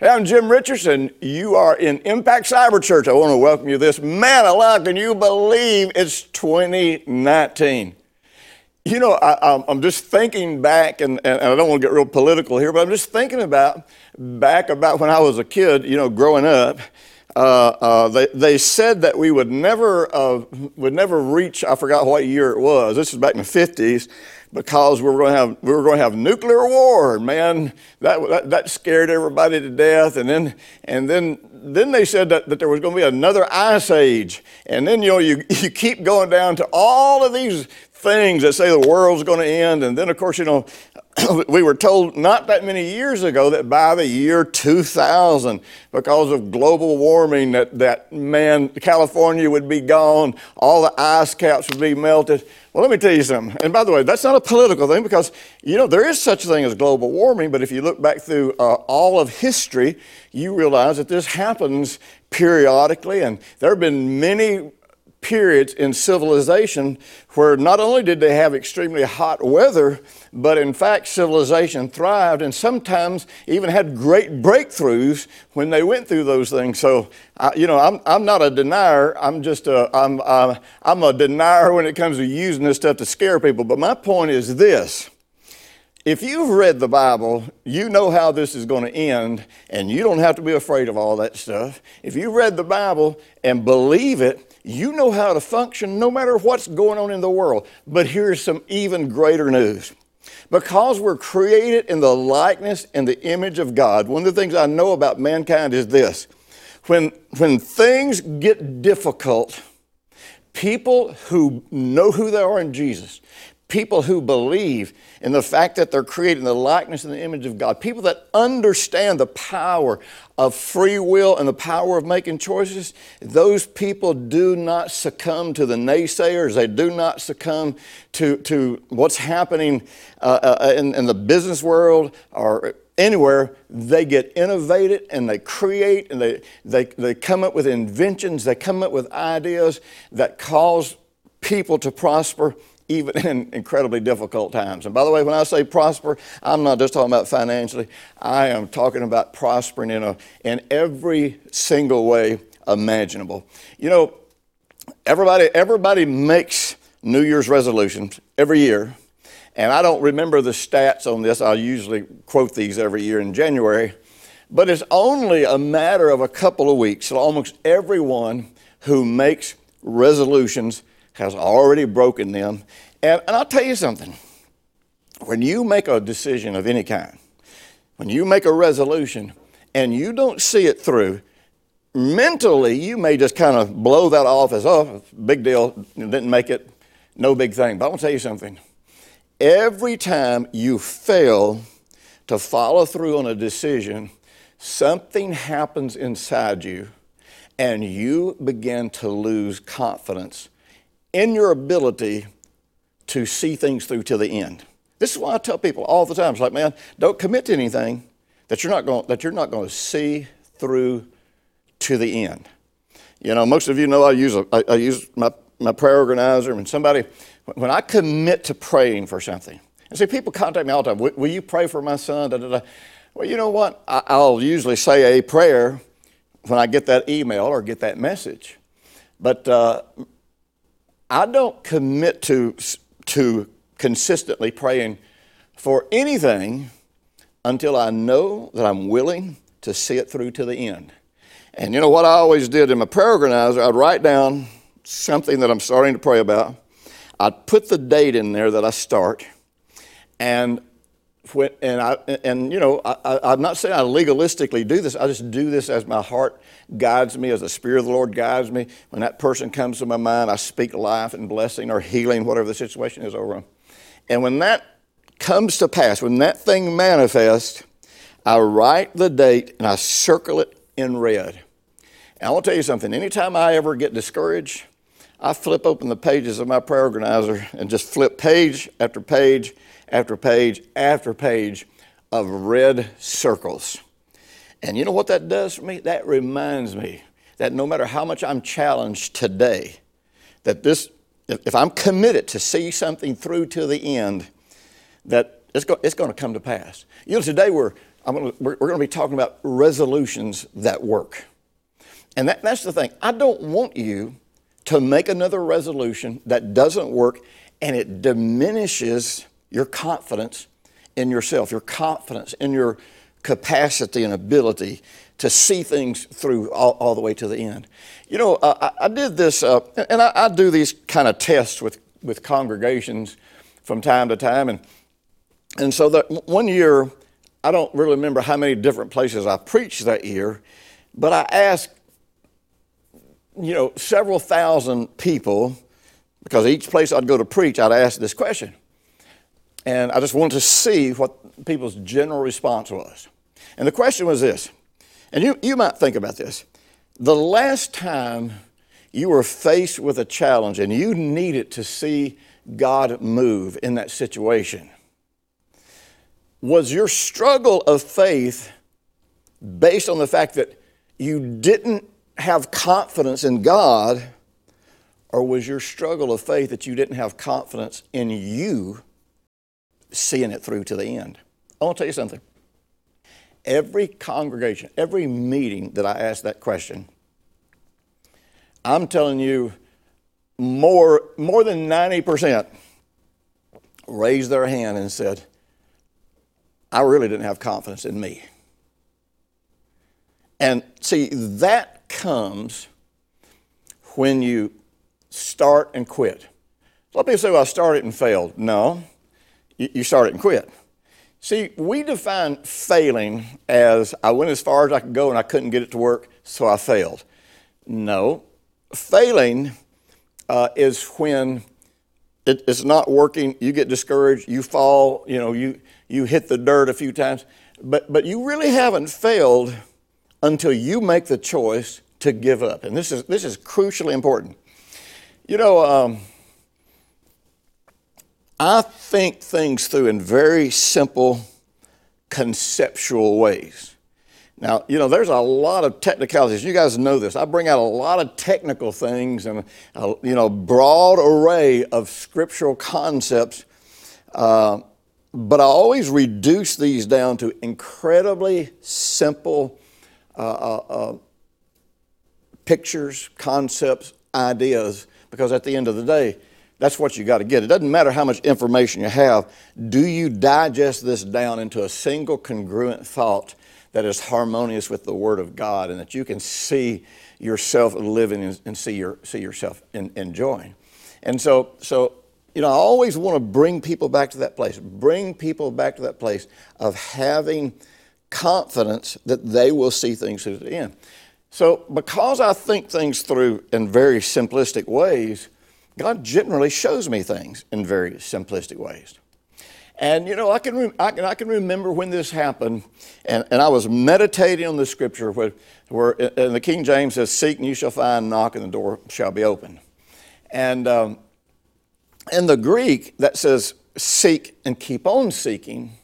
Hey, I'm Jim Richardson. You are in Impact Cyber Church. I want to welcome you this. Man alive, can you believe it's 2019? You know, I, am just thinking back, and, and, I don't want to get real political here, but I'm just thinking about back about when I was a kid, you know, growing up. Uh, uh, they, they said that we would never, uh, would never reach, I forgot what year it was. This was back in the 50s because we were going to have we were going to have nuclear war. Man, that, that, that scared everybody to death. And then and then then they said that, that there was going to be another ice age. And then you know you you keep going down to all of these things that say the world's going to end. And then of course you know we were told not that many years ago that by the year 2000, because of global warming, that, that man, California would be gone, all the ice caps would be melted. Well, let me tell you something. And by the way, that's not a political thing because, you know, there is such a thing as global warming, but if you look back through uh, all of history, you realize that this happens periodically, and there have been many periods in civilization where not only did they have extremely hot weather, but in fact, civilization thrived and sometimes even had great breakthroughs when they went through those things. So, I, you know, I'm, I'm not a denier. I'm just a, I'm, I'm, I'm a denier when it comes to using this stuff to scare people. But my point is this if you've read the Bible, you know how this is going to end, and you don't have to be afraid of all that stuff. If you read the Bible and believe it, you know how to function no matter what's going on in the world. But here's some even greater news. Because we're created in the likeness and the image of God, one of the things I know about mankind is this when, when things get difficult, people who know who they are in Jesus, people who believe in the fact that they're created in the likeness and the image of God, people that understand the power of free will and the power of making choices, those people do not succumb to the naysayers. They do not succumb to, to what's happening uh, uh, in, in the business world or anywhere, they get innovated and they create and they, they, they come up with inventions, they come up with ideas that cause people to prosper even in incredibly difficult times. And by the way, when I say prosper, I'm not just talking about financially. I am talking about prospering in, a, in every single way imaginable. You know, everybody, everybody makes New Year's resolutions every year. And I don't remember the stats on this. I usually quote these every year in January. But it's only a matter of a couple of weeks. So almost everyone who makes resolutions has already broken them. And, and I'll tell you something when you make a decision of any kind, when you make a resolution and you don't see it through, mentally you may just kind of blow that off as, oh, big deal, didn't make it, no big thing. But I'm going to tell you something. Every time you fail to follow through on a decision, something happens inside you and you begin to lose confidence in your ability to see things through to the end. This is why I tell people all the time. It's like, man, don't commit to anything that you're not going that you're not going to see through to the end. You know, most of you know I use a, I, I use my, my prayer organizer, and somebody when I commit to praying for something, and see people contact me all the time. Will, will you pray for my son? Da, da, da. Well, you know what? I, I'll usually say a prayer when I get that email or get that message, but uh, I don't commit to, to consistently praying for anything until I know that I'm willing to see it through to the end. And you know what I always did in my prayer organizer? I'd write down something that I'm starting to pray about. I'd put the date in there that I start. And when, and I and you know I, am not saying I legalistically do this. I just do this as my heart guides me, as the Spirit of the Lord guides me. When that person comes to my mind, I speak life and blessing or healing, whatever the situation is over them. And when that comes to pass, when that thing manifests, I write the date and I circle it in red. And I want to tell you something. Anytime I ever get discouraged, I flip open the pages of my prayer organizer and just flip page after page after page after page of red circles. And you know what that does for me? That reminds me that no matter how much I'm challenged today, that this, if I'm committed to see something through to the end, that it's, go, it's going to come to pass. You know, today we're, gonna, we're, we're going to be talking about resolutions that work. And that, that's the thing. I don't want you to make another resolution that doesn't work and it diminishes your confidence in yourself, your confidence in your capacity and ability to see things through all, all the way to the end. You know, uh, I, I, did this, uh, and I, I, do these kind of tests with, with congregations from time to time. And, and so that one year, I don't really remember how many different places I preached that year, but I asked, you know, several thousand people, because each place I'd go to preach, I'd ask this question. And I just wanted to see what people's general response was. And the question was this, and you, you might think about this. The last time you were faced with a challenge and you needed to see God move in that situation, was your struggle of faith based on the fact that you didn't have confidence in God, or was your struggle of faith that you didn't have confidence in you seeing it through to the end? I want to tell you something every congregation, every meeting that I ask that question, I'm telling you, more, more than 90% raised their hand and said, I really didn't have confidence in me. And see, that comes when you start and quit. A lot of people say, well, I started and failed. No, you started and quit. See, we define failing as I went as far as I could go and I couldn't get it to work, so I failed. No, failing uh, is when it, it's not working, you get discouraged, you fall, you know, you, you hit the dirt a few times, but, but you really haven't failed until you make the choice to give up. And this is, this is crucially important. You know, um, I think things through in very simple, conceptual ways. Now, you know, there's a lot of technicalities. You guys know this. I bring out a lot of technical things and, a, you know, broad array of scriptural concepts. Uh, but I always reduce these down to incredibly simple uh, uh, uh pictures, concepts, ideas, because at the end of the day, that's what you got to get. It doesn't matter how much information you have. Do you digest this down into a single congruent thought that is harmonious with the Word of God and that you can see yourself living and see, your, see yourself in, enjoying? And so, so, you know, I always want to bring people back to that place, bring people back to that place of having confidence that they will see things to the end. So, because I think things through in very simplistic ways, God generally shows me things in very simplistic ways. And you know, I can, re- I can, I can remember when this happened, and, and I was meditating on the scripture where, where in the King James says, Seek and you shall find, knock and the door shall be open. And um, in the Greek, that says, Seek and keep on seeking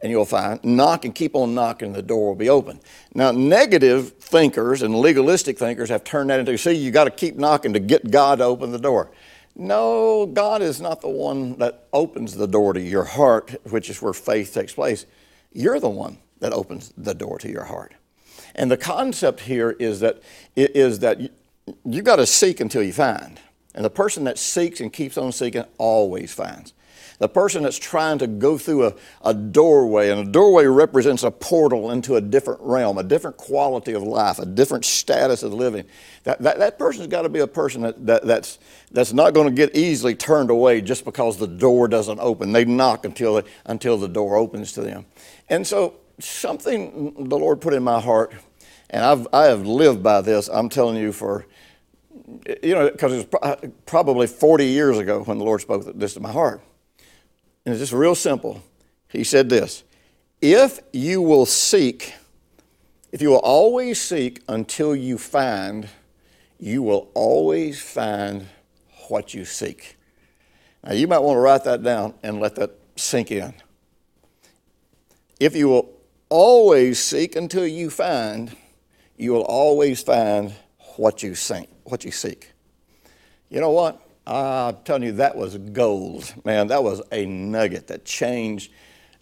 and you'll find. Knock and keep on knocking, the door will be open. Now, negative thinkers and legalistic thinkers have turned that into see, you got to keep knocking to get God to open the door. No, God is not the one that opens the door to your heart, which is where faith takes place. You're the one that opens the door to your heart. And the concept here is that is that you, you got to seek until you find. And the person that seeks and keeps on seeking always finds the person that's trying to go through a, a doorway, and a doorway represents a portal into a different realm, a different quality of life, a different status of living. That, that, that person's got to be a person that, that, that's, that's not going to get easily turned away just because the door doesn't open. They knock until, until the door opens to them. And so, something the Lord put in my heart, and I've, I have lived by this, I'm telling you, for you know, because it was probably 40 years ago when the Lord spoke this to my heart. And it's just real simple. He said this If you will seek If you will always seek until you find, you will always find what you seek. Now, you might want to write that down and let that sink in. If you will always seek until you find, you will always find what you seek. What you seek. You know what? I'm telling you, that was gold, man. That was a nugget that changed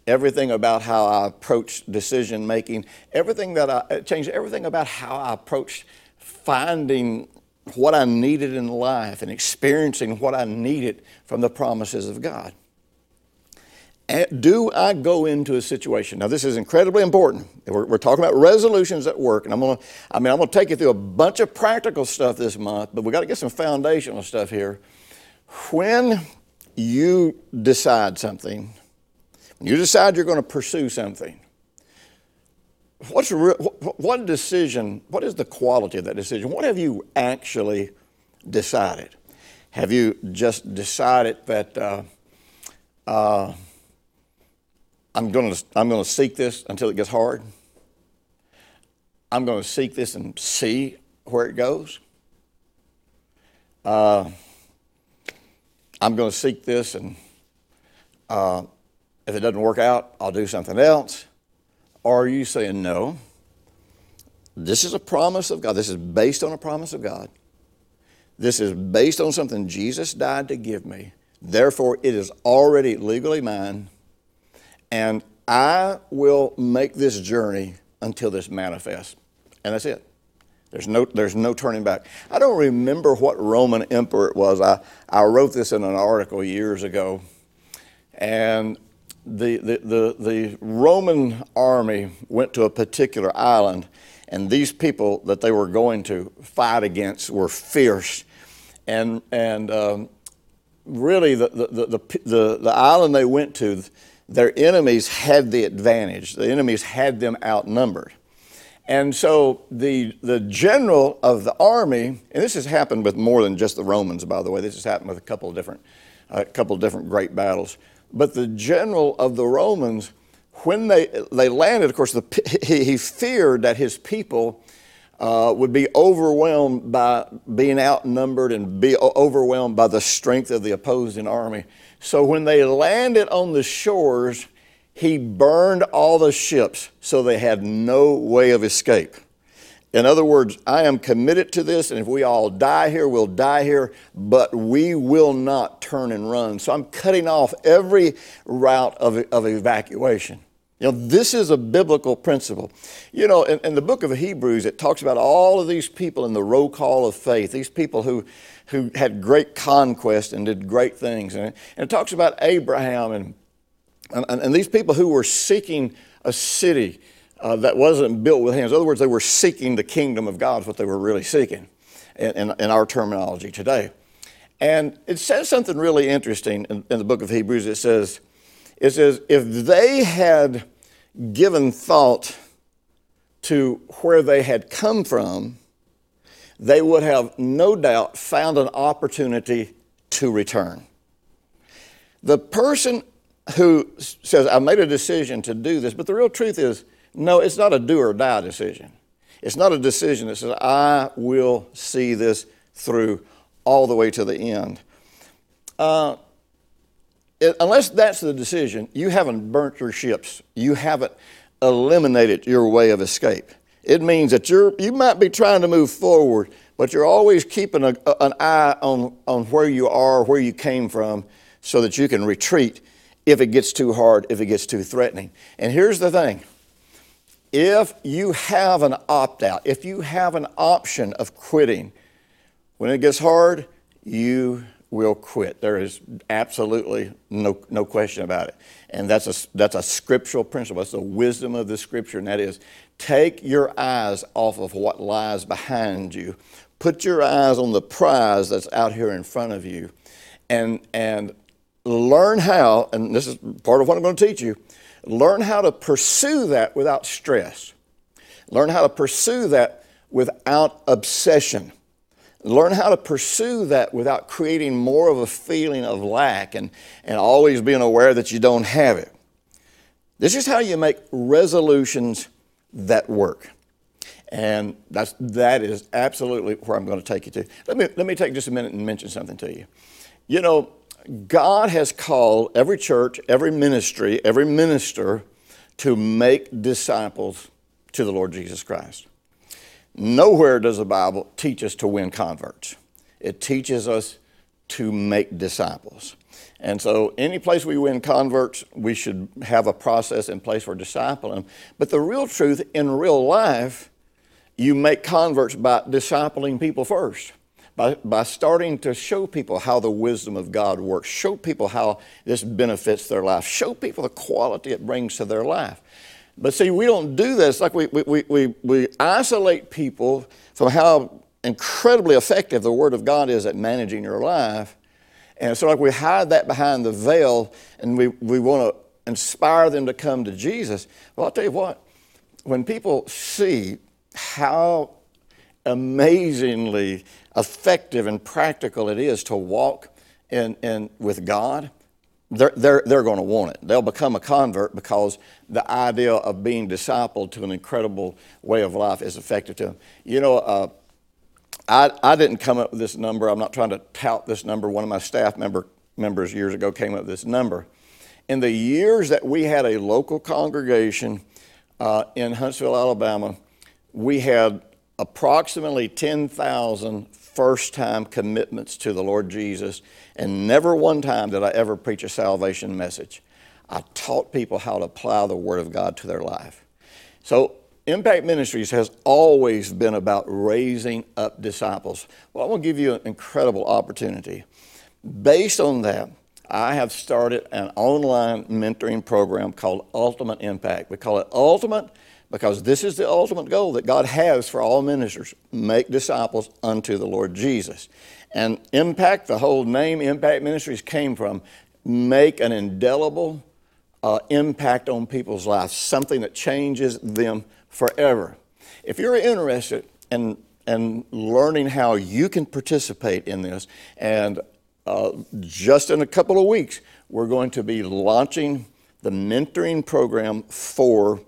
everything about how I approached decision making, everything that I changed everything about how I approached finding what I needed in life and experiencing what I needed from the promises of God. Do I go into a situation? Now, this is incredibly important. We're, we're talking about resolutions at work, and I'm gonna, I mean, I'm gonna take you through a bunch of practical stuff this month, but we got to get some foundational stuff here. When you decide something, when you decide you're going to pursue something, what's what decision? What is the quality of that decision? What have you actually decided? Have you just decided that uh, uh, I'm going to I'm going to seek this until it gets hard? I'm going to seek this and see where it goes. Uh, I'm going to seek this and uh, if it doesn't work out, I'll do something else. Or are you saying, no, this is a promise of God. This is based on a promise of God. This is based on something Jesus died to give me. Therefore, it is already legally mine. And I will make this journey until this manifests. And that's it. There's no, there's no turning back. I don't remember what Roman emperor it was. I, I wrote this in an article years ago. And the, the, the, the Roman army went to a particular island, and these people that they were going to fight against were fierce. And, and um, really, the, the, the, the, the island they went to, their enemies had the advantage. The enemies had them outnumbered. And so the, the general of the army, and this has happened with more than just the Romans, by the way, this has happened with a couple of different, a couple of different great battles. But the general of the Romans, when they, they landed, of course, the, he, he feared that his people uh, would be overwhelmed by being outnumbered and be overwhelmed by the strength of the opposing army. So when they landed on the shores, he burned all the ships so they had no way of escape. In other words, I am committed to this, and if we all die here, we'll die here, but we will not turn and run. So I'm cutting off every route of, of evacuation. You know, this is a biblical principle. You know, in, in, the book of Hebrews, it talks about all of these people in the roll call of faith, these people who, who had great conquest and did great things. And, and it talks about Abraham and, and, and these people who were seeking a city uh, that wasn't built with hands. In other words, they were seeking the kingdom of God, is what they were really seeking in, in, in our terminology today. And it says something really interesting in, in the book of Hebrews. It says, it says, if they had given thought to where they had come from, they would have no doubt found an opportunity to return. The person who says, I made a decision to do this, but the real truth is, no, it's not a do or die decision. It's not a decision that says, I will see this through all the way to the end. Uh, it, unless that's the decision, you haven't burnt your ships. You haven't eliminated your way of escape. It means that you're, you might be trying to move forward, but you're always keeping a, an eye on, on where you are, where you came from, so that you can retreat if it gets too hard, if it gets too threatening. And here's the thing if you have an opt out, if you have an option of quitting, when it gets hard, you will quit. There is absolutely no, no question about it. And that's a, that's a scriptural principle. It's the wisdom of the scripture, and that is take your eyes off of what lies behind you. Put your eyes on the prize that's out here in front of you. And, and learn how, and this is part of what I'm going to teach you, learn how to pursue that without stress. Learn how to pursue that without obsession. Learn how to pursue that without creating more of a feeling of lack and, and always being aware that you don't have it. This is how you make resolutions that work. And that's, that is absolutely where I'm going to take you to. Let me, let me take just a minute and mention something to you. You know, God has called every church, every ministry, every minister to make disciples to the Lord Jesus Christ. Nowhere does the Bible teach us to win converts. It teaches us to make disciples. And so, any place we win converts, we should have a process in place for discipling. But the real truth in real life, you make converts by discipling people first by, by starting to show people how the wisdom of God works, show people how this benefits their life, show people the quality it brings to their life. But see, we don't do this. Like we, we, we, we isolate people from how incredibly effective the Word of God is at managing your life. And so, like, we hide that behind the veil and we, we want to inspire them to come to Jesus. Well, I'll tell you what, when people see how amazingly effective and practical it is to walk in, in, with God, they're, they're, they're going to want it. They'll become a convert because the idea of being discipled to an incredible way of life is effective to them. You know, uh, I, I didn't come up with this number. I'm not trying to tout this number. One of my staff member, members years ago came up with this number. In the years that we had a local congregation uh, in Huntsville, Alabama, we had approximately 10,000 first time commitments to the Lord Jesus, and never one time did I ever preach a salvation message. I taught people how to apply the Word of God to their life. So, Impact Ministries has always been about raising up disciples. Well, I want to give you an incredible opportunity. Based on that, I have started an online mentoring program called Ultimate Impact. We call it Ultimate because this is the ultimate goal that God has for all ministers make disciples unto the Lord Jesus. And impact, the whole name Impact Ministries came from make an indelible uh, impact on people's lives, something that changes them forever. If you're interested in, in learning how you can participate in this, and uh, just in a couple of weeks, we're going to be launching the mentoring program for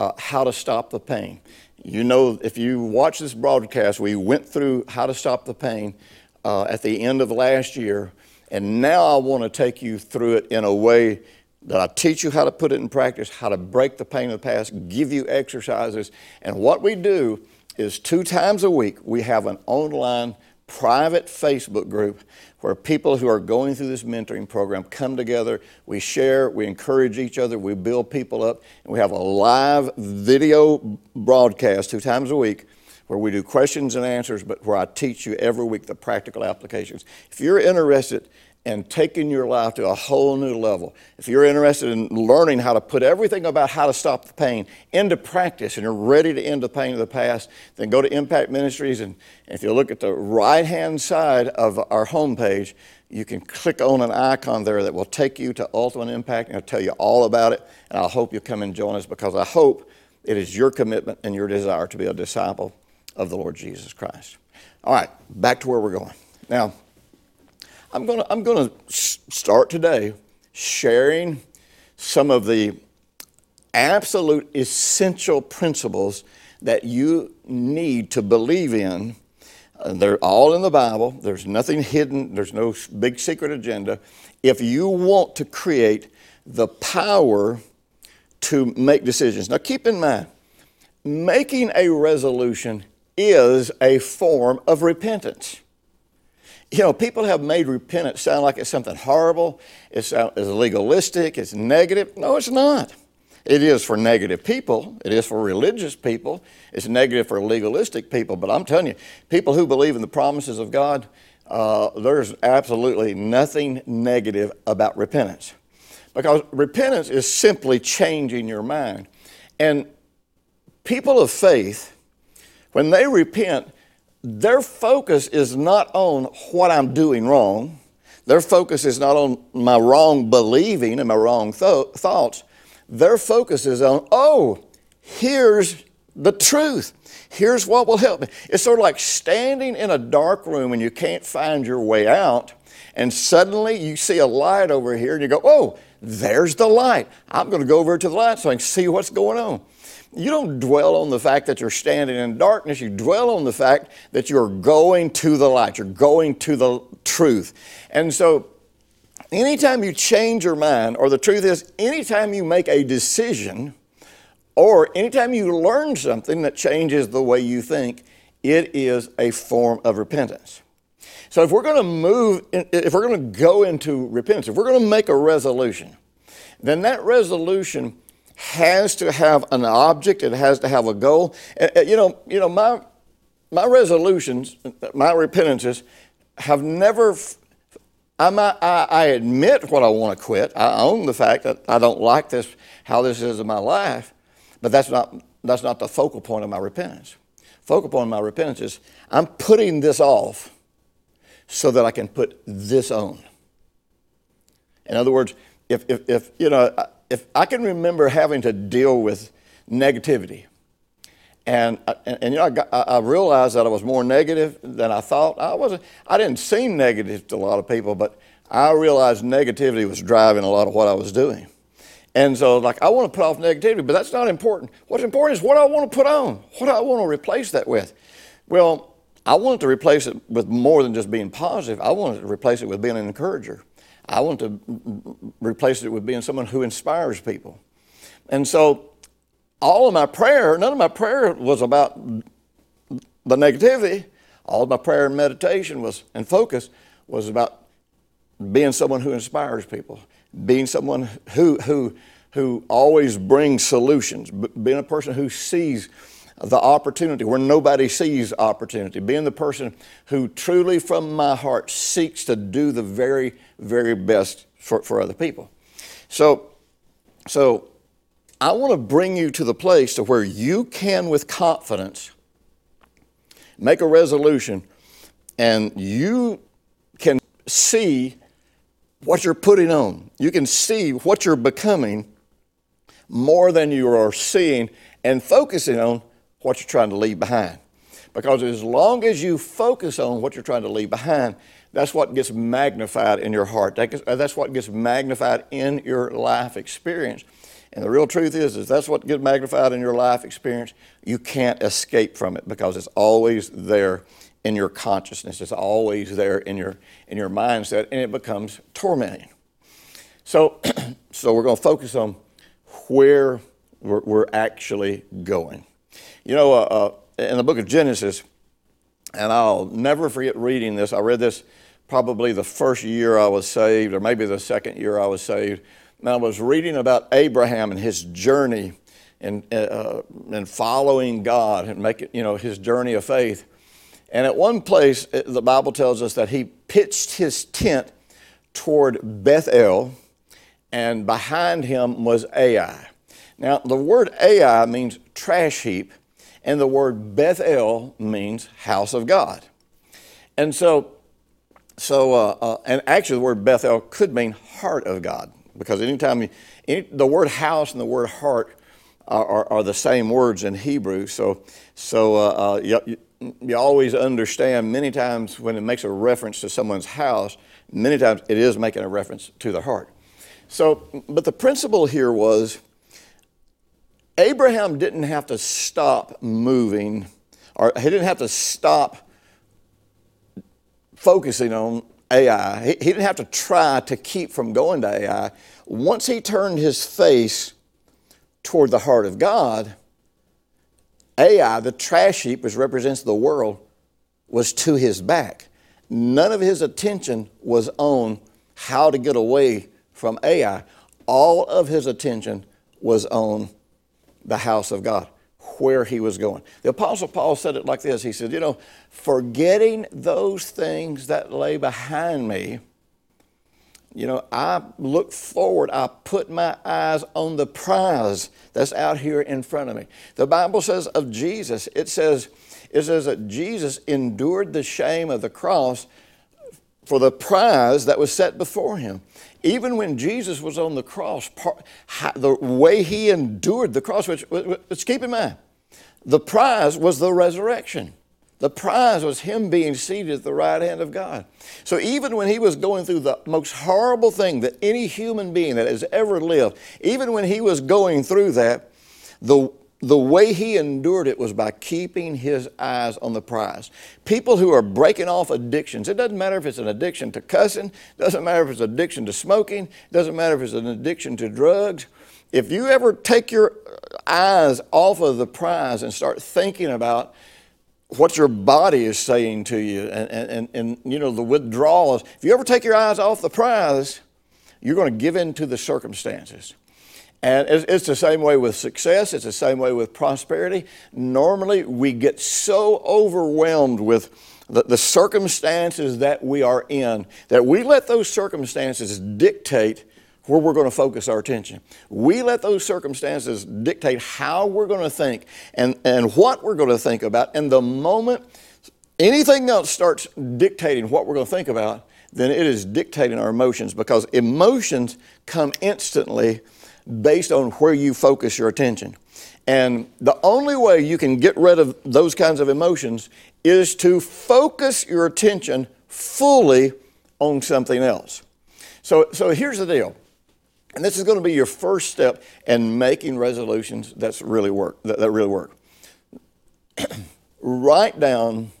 uh, how to stop the pain. You know, if you watch this broadcast, we went through how to stop the pain uh, at the end of last year, and now I want to take you through it in a way that I teach you how to put it in practice, how to break the pain of the past, give you exercises, and what we do is two times a week we have an online private Facebook group where people who are going through this mentoring program come together. We share, we encourage each other, we build people up, and we have a live video broadcast two times a week where we do questions and answers, but where I teach you every week the practical applications. If you're interested and taking your life to a whole new level. If you're interested in learning how to put everything about how to stop the pain into practice and you're ready to end the pain of the past, then go to Impact Ministries. And if you look at the right hand side of our homepage, you can click on an icon there that will take you to Ultimate Impact and it'll tell you all about it. And I hope you'll come and join us because I hope it is your commitment and your desire to be a disciple of the Lord Jesus Christ. All right, back to where we're going. Now, I'm going to I'm going to start today sharing some of the absolute essential principles that you need to believe in. Uh, they're all in the Bible. There's nothing hidden. There's no big secret agenda. If you want to create the power to make decisions. Now keep in mind, making a resolution is a form of repentance you know, people have made repentance sound like it's something horrible, it's, uh, it's legalistic, it's negative. No, it's not. It is for negative people, it is for religious people, it's negative for legalistic people. But I'm telling you, people who believe in the promises of God, uh, there's absolutely nothing negative about repentance. Because repentance is simply changing your mind. And people of faith, when they repent, their focus is not on what I'm doing wrong. Their focus is not on my wrong believing and my wrong th- thoughts. Their focus is on, oh, here's the truth. Here's what will help me. It's sort of like standing in a dark room and you can't find your way out, and suddenly you see a light over here and you go, oh, there's the light. I'm going to go over to the light so I can see what's going on. you don't dwell on the fact that you're standing in darkness. You dwell on the fact that you're going to the light. You're going to the truth. And so, anytime you change your mind, or the truth is, anytime you make a decision, or anytime you learn something that changes the way you think, it is a form of repentance. So if we're going to move, if we're going to go into repentance, if we're going to make a resolution, then that resolution has to have an object. It has to have a goal. You know, you know, my my resolutions, my repentances, have never. I, I, I admit what I want to quit. I own the fact that I don't like this, how this is in my life, but that's not that's not the focal point of my repentance. Focal point of my repentance is I'm putting this off so that I can put this on. In other words, if, if, if, you know, if I can remember having to deal with negativity, and, uh, and, and you know, I, got, I, realized that I was more negative than I thought. I wasn't, I didn't seem negative to a lot of people, but I realized negativity was driving a lot of what I was doing. And so, like, I want to put off negativity, but that's not important. What's important is what I want to put on, what I want to replace that with. Well, I wanted to replace it with more than just being positive. I wanted to replace it with being an encourager. I wanted to replace it with being someone who inspires people. And so, all of my prayer, none of my prayer was about the negativity. All of my prayer and meditation was and focus was about being someone who inspires people, being someone who who who always brings solutions, being a person who sees the opportunity where nobody sees opportunity, being the person who truly from my heart seeks to do the very, very best for, for other people. So, so I want to bring you to the place to where you can with confidence make a resolution and you can see what you're putting on. You can see what you're becoming more than you are seeing and focusing on what you're trying to leave behind. Because as long as you focus on what you're trying to leave behind, that's what gets magnified in your heart. Uh, that's what gets magnified in your life experience. And the real truth is, is that's what gets magnified in your life experience. You can't escape from it because it's always there in your consciousness. It's always there in your in your mindset, and it becomes tormenting. So, so we're going to focus on where we're, we're actually going. You know, uh, uh, in the book of Genesis, and I'll never forget reading this. I read this probably the first year I was saved, or maybe the second year I was saved. And I was reading about Abraham and his journey and, uh, and following God and making, you know, his journey of faith. And at one place, the Bible tells us that he pitched his tent toward Bethel, and behind him was Ai. Now, the word Ai means trash heap, and the word Bethel means house of God. And so, so uh, uh, and actually the word Bethel could mean heart of God because anytime you, any, the word house and the word heart are, are, are the same words in Hebrew. So, so uh, uh you, you always understand many times when it makes a reference to someone's house, many times it is making a reference to the heart. So, but the principle here was Abraham didn't have to stop moving, or he didn't have to stop focusing on Ai. He, didn't have to try to keep from going to Ai. Once he turned his face toward the heart of God, Ai, the trash heap, which represents the world, was to his back. None of his attention was on how to get away from Ai. All of his attention was on the house of God, where he was going. The Apostle Paul said it like this He said, You know, forgetting those things that lay behind me, you know, I look forward, I put my eyes on the prize that's out here in front of me. The Bible says of Jesus, it says, it says that Jesus endured the shame of the cross for the prize that was set before him. Even when Jesus was on the cross, the way he endured the cross, which, let's keep in mind, the prize was the resurrection. The prize was him being seated at the right hand of God. So even when he was going through the most horrible thing that any human being that has ever lived, even when he was going through that, the, the way he endured it was by keeping his eyes on the prize. People who are breaking off addictions, it doesn't matter if it's an addiction to cussing, doesn't matter if it's an addiction to smoking, doesn't matter if it's an addiction to drugs. If you ever take your eyes off of the prize and start thinking about what your body is saying to you and, and, and, you know the withdrawals, if you ever take your eyes off the prize, you're going to give in to the circumstances. And it's the same way with success, it's the same way with prosperity. Normally, we get so overwhelmed with the, the, circumstances that we are in that we let those circumstances dictate where we're going to focus our attention. We let those circumstances dictate how we're going to think and, and what we're going to think about. And the moment anything else starts dictating what we're going to think about, then it is dictating our emotions because emotions come instantly based on where you focus your attention. And the only way you can get rid of those kinds of emotions is to focus your attention fully on something else. So, so here's the deal. And this is going to be your first step in making resolutions that's really work, that, that really work. Write down,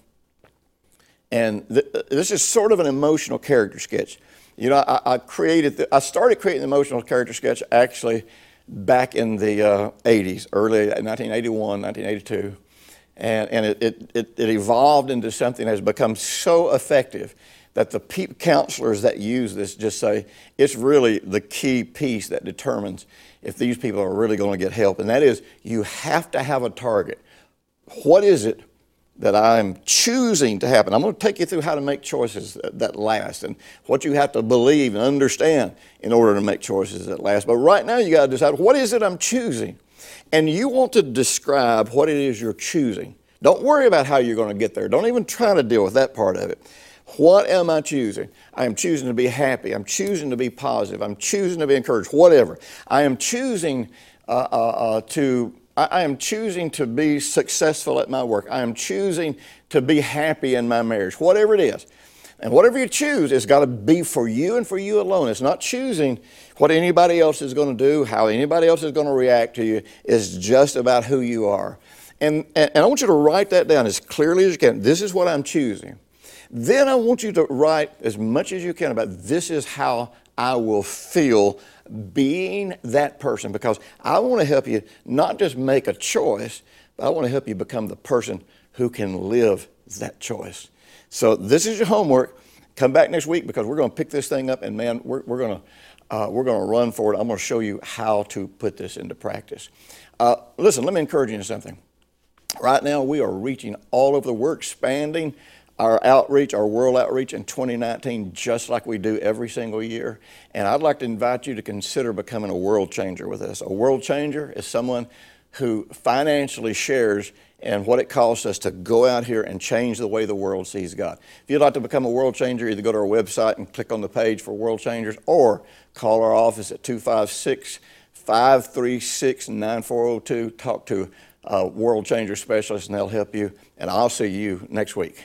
and th- this is sort of an emotional character sketch. You know, I, I created, the, I started creating the emotional character sketch actually back in the uh, 80s, early 1981, 1982. And, and it, it, it, evolved into something that has become so effective that the pe- counselors that use this just say it's really the key piece that determines if these people are really going to get help. And that is you have to have a target. What is it that I'm choosing to happen. I'm going to take you through how to make choices that last and what you have to believe and understand in order to make choices that last. But right now, you got to decide what is it I'm choosing? And you want to describe what it is you're choosing. Don't worry about how you're going to get there. Don't even try to deal with that part of it. What am I choosing? I am choosing to be happy. I'm choosing to be positive. I'm choosing to be encouraged. Whatever. I am choosing uh, uh, uh, to I, am choosing to be successful at my work. I am choosing to be happy in my marriage, whatever it is. And whatever you choose, it's got to be for you and for you alone. It's not choosing what anybody else is going to do, how anybody else is going to react to you. It's just about who you are. And, and, I want you to write that down as clearly as you can. This is what I'm choosing. Then I want you to write as much as you can about this is how I will feel being that person because I want to help you not just make a choice, but I want to help you become the person who can live that choice. So this is your homework. Come back next week because we're going to pick this thing up and man, we're, we're going to uh, we're going to run for it. I'm going to show you how to put this into practice. Uh, listen, let me encourage you in something. Right now, we are reaching all over the. We're expanding our outreach, our world outreach in 2019, just like we do every single year. And I'd like to invite you to consider becoming a world changer with us. A world changer is someone who financially shares in what it costs us to go out here and change the way the world sees God. If you'd like to become a world changer, either go to our website and click on the page for world changers or call our office at 256 536 9402. Talk to a world changer specialist and they'll help you. And I'll see you next week.